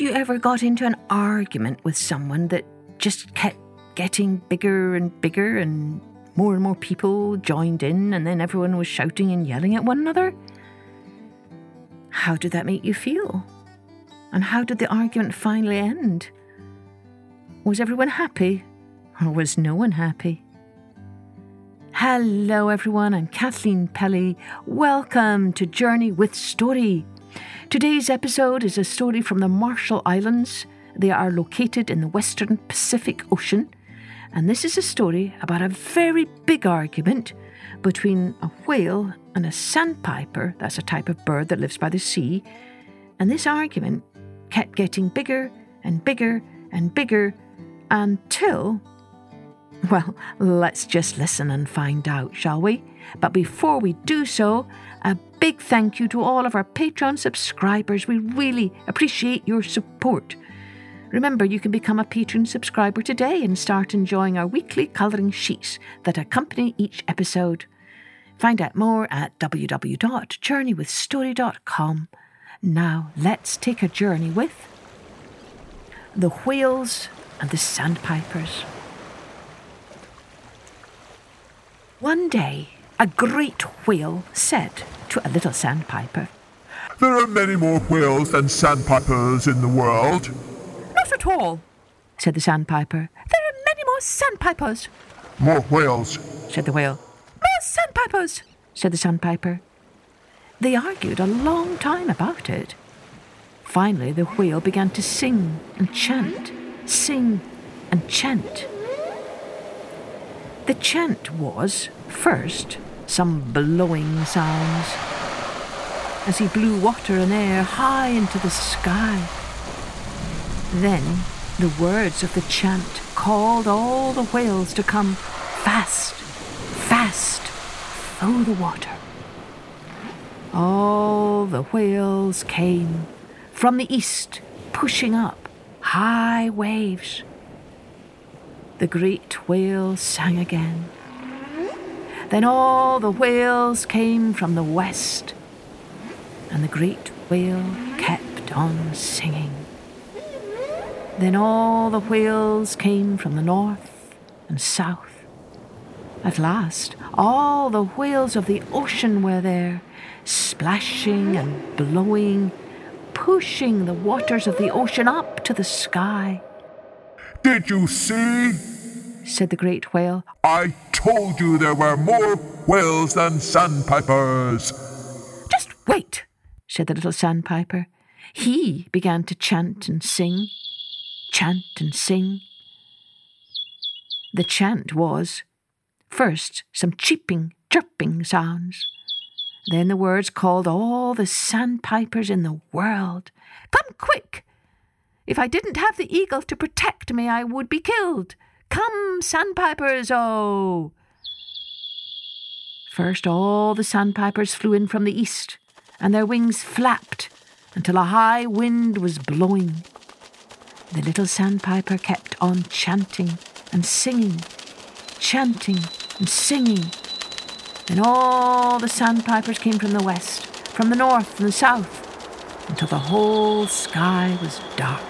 Have you ever got into an argument with someone that just kept getting bigger and bigger and more and more people joined in and then everyone was shouting and yelling at one another? How did that make you feel? And how did the argument finally end? Was everyone happy? Or was no one happy? Hello, everyone. I'm Kathleen Pelley. Welcome to Journey with Story. Today's episode is a story from the Marshall Islands. They are located in the western Pacific Ocean. And this is a story about a very big argument between a whale and a sandpiper. That's a type of bird that lives by the sea. And this argument kept getting bigger and bigger and bigger until. Well, let's just listen and find out, shall we? But before we do so, a big thank you to all of our Patreon subscribers. We really appreciate your support. Remember, you can become a Patreon subscriber today and start enjoying our weekly colouring sheets that accompany each episode. Find out more at www.journeywithstory.com. Now, let's take a journey with the whales and the sandpipers. One day, a great whale said to a little sandpiper, There are many more whales than sandpipers in the world. Not at all, said the sandpiper. There are many more sandpipers, More whales. said the whale. More sandpipers, said the sandpiper. They argued a long time about it. Finally, the whale began to sing and chant, sing and chant. The chant was, first, some blowing sounds, as he blew water and air high into the sky. Then the words of the chant called all the whales to come fast, fast through the water. All the whales came from the east, pushing up high waves. The great whale sang again. Then all the whales came from the west, and the great whale kept on singing. Then all the whales came from the north and south. At last, all the whales of the ocean were there, splashing and blowing, pushing the waters of the ocean up to the sky. Did you see? Said the great whale. I told you there were more whales than sandpipers. Just wait, said the little sandpiper. He began to chant and sing, chant and sing. The chant was first some cheeping, chirping sounds. Then the words called all the sandpipers in the world. Come quick! If I didn't have the eagle to protect me, I would be killed. Come, sandpipers, oh! First, all the sandpipers flew in from the east, and their wings flapped until a high wind was blowing. The little sandpiper kept on chanting and singing, chanting and singing. Then all the sandpipers came from the west, from the north and the south, until the whole sky was dark.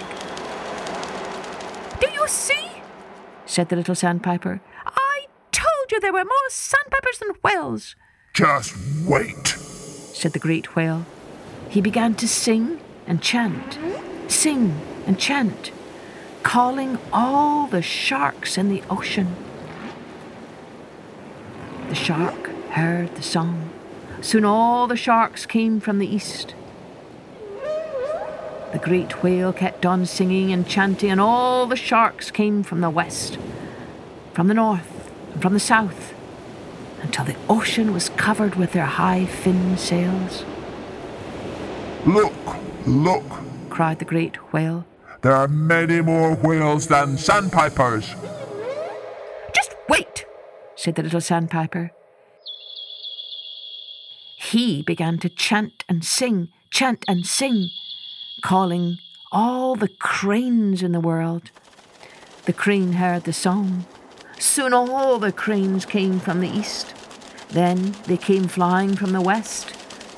See? said the little sandpiper. I told you there were more sandpipers than whales, Just wait. said the great whale. He began to sing and chant, sing and chant, calling all the sharks in the ocean. The shark heard the song. Soon all the sharks came from the east. The great whale kept on singing and chanting, and all the sharks came from the west, from the north, and from the south, until the ocean was covered with their high fin sails. Look, look. cried the great whale. There are many more whales than sandpipers. Just wait, said the little sandpiper. He began to chant and sing, chant and sing, calling all the cranes in the world. The crane heard the song. Soon all the cranes came from the east. Then they came flying from the west,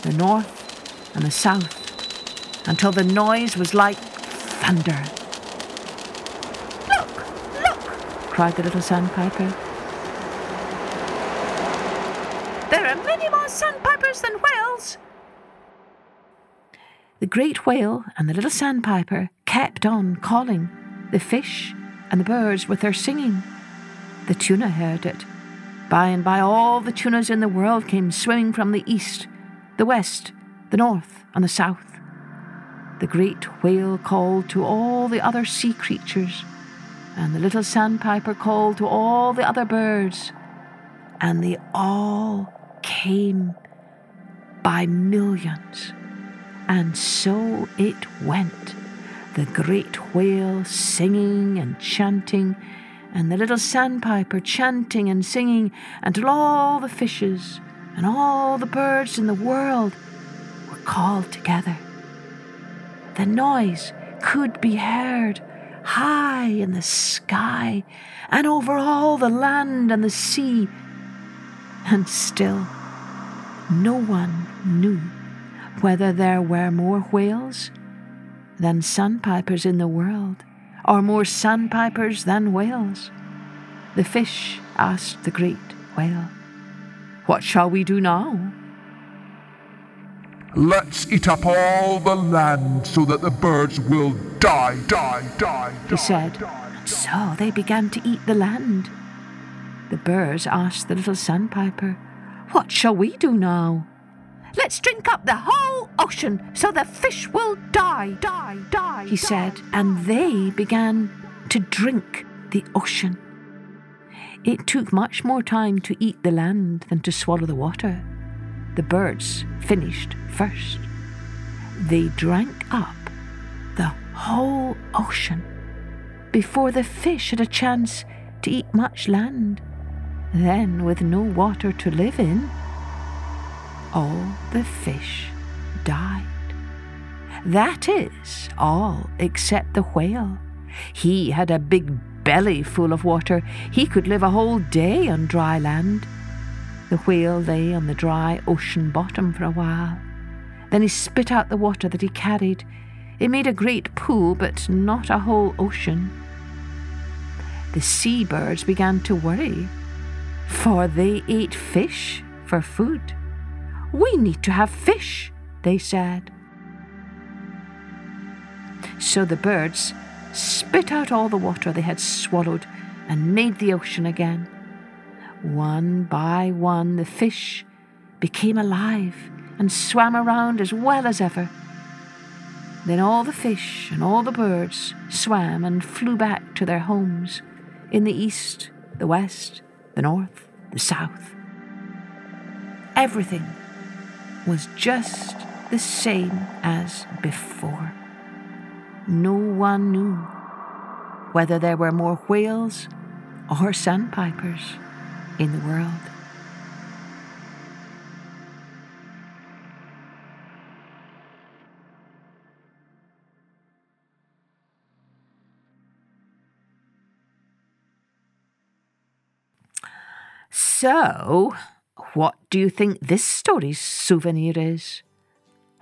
the north, and the south, until the noise was like thunder. Look, look, cried the little sandpiper. There are many more sandpipers than whales. The great whale and the little sandpiper kept on calling the fish and the birds with their singing. The tuna heard it. By and by, all the tunas in the world came swimming from the east, the west, the north, and the south. The great whale called to all the other sea creatures, and the little sandpiper called to all the other birds, and they all came by millions. And so it went. The great whale singing and chanting, and the little sandpiper chanting and singing until all the fishes and all the birds in the world were called together. The noise could be heard high in the sky and over all the land and the sea, and still no one knew whether there were more whales than sandpipers in the world, or more sandpipers than whales. The fish asked the great whale, What shall we do now? Let's eat up all the land so that the birds will die, die, die, he said. And so they began to eat the land. The birds asked the little sandpiper, What shall we do now? Let's drink up the whole ocean so the fish will die, die, die, he said, and they began to drink the ocean. It took much more time to eat the land than to swallow the water. The birds finished first. They drank up the whole ocean before the fish had a chance to eat much land. Then, with no water to live in, all the fish died. That is, all except the whale. He had a big belly full of water. He could live a whole day on dry land. The whale lay on the dry ocean bottom for a while. Then he spit out the water that he carried. It made a great pool, but not a whole ocean. The seabirds began to worry, for they ate fish for food. We need to have fish, they said. So the birds spit out all the water they had swallowed and made the ocean again. One by one, the fish became alive and swam around as well as ever. Then all the fish and all the birds swam and flew back to their homes in the east, the west, the north, the south. Everything was just the same as before. No one knew whether there were more whales or sandpipers in the world. So, what do you think this story's souvenir is?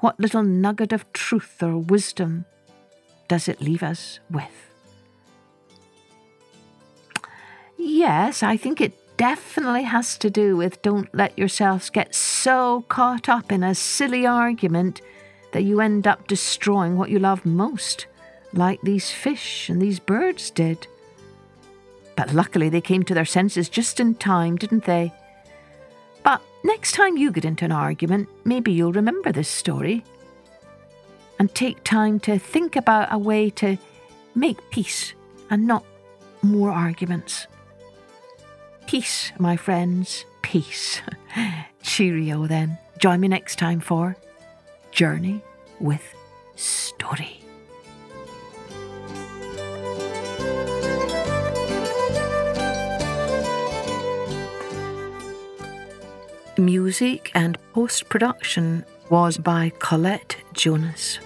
What little nugget of truth or wisdom does it leave us with? Yes, I think it definitely has to do with don't let yourselves get so caught up in a silly argument that you end up destroying what you love most, like these fish and these birds did. But luckily they came to their senses just in time, didn't they? Next time you get into an argument, maybe you'll remember this story and take time to think about a way to make peace and not more arguments. Peace, my friends, peace. Cheerio then. Join me next time for Journey with Story. Music and post production was by Colette Jonas.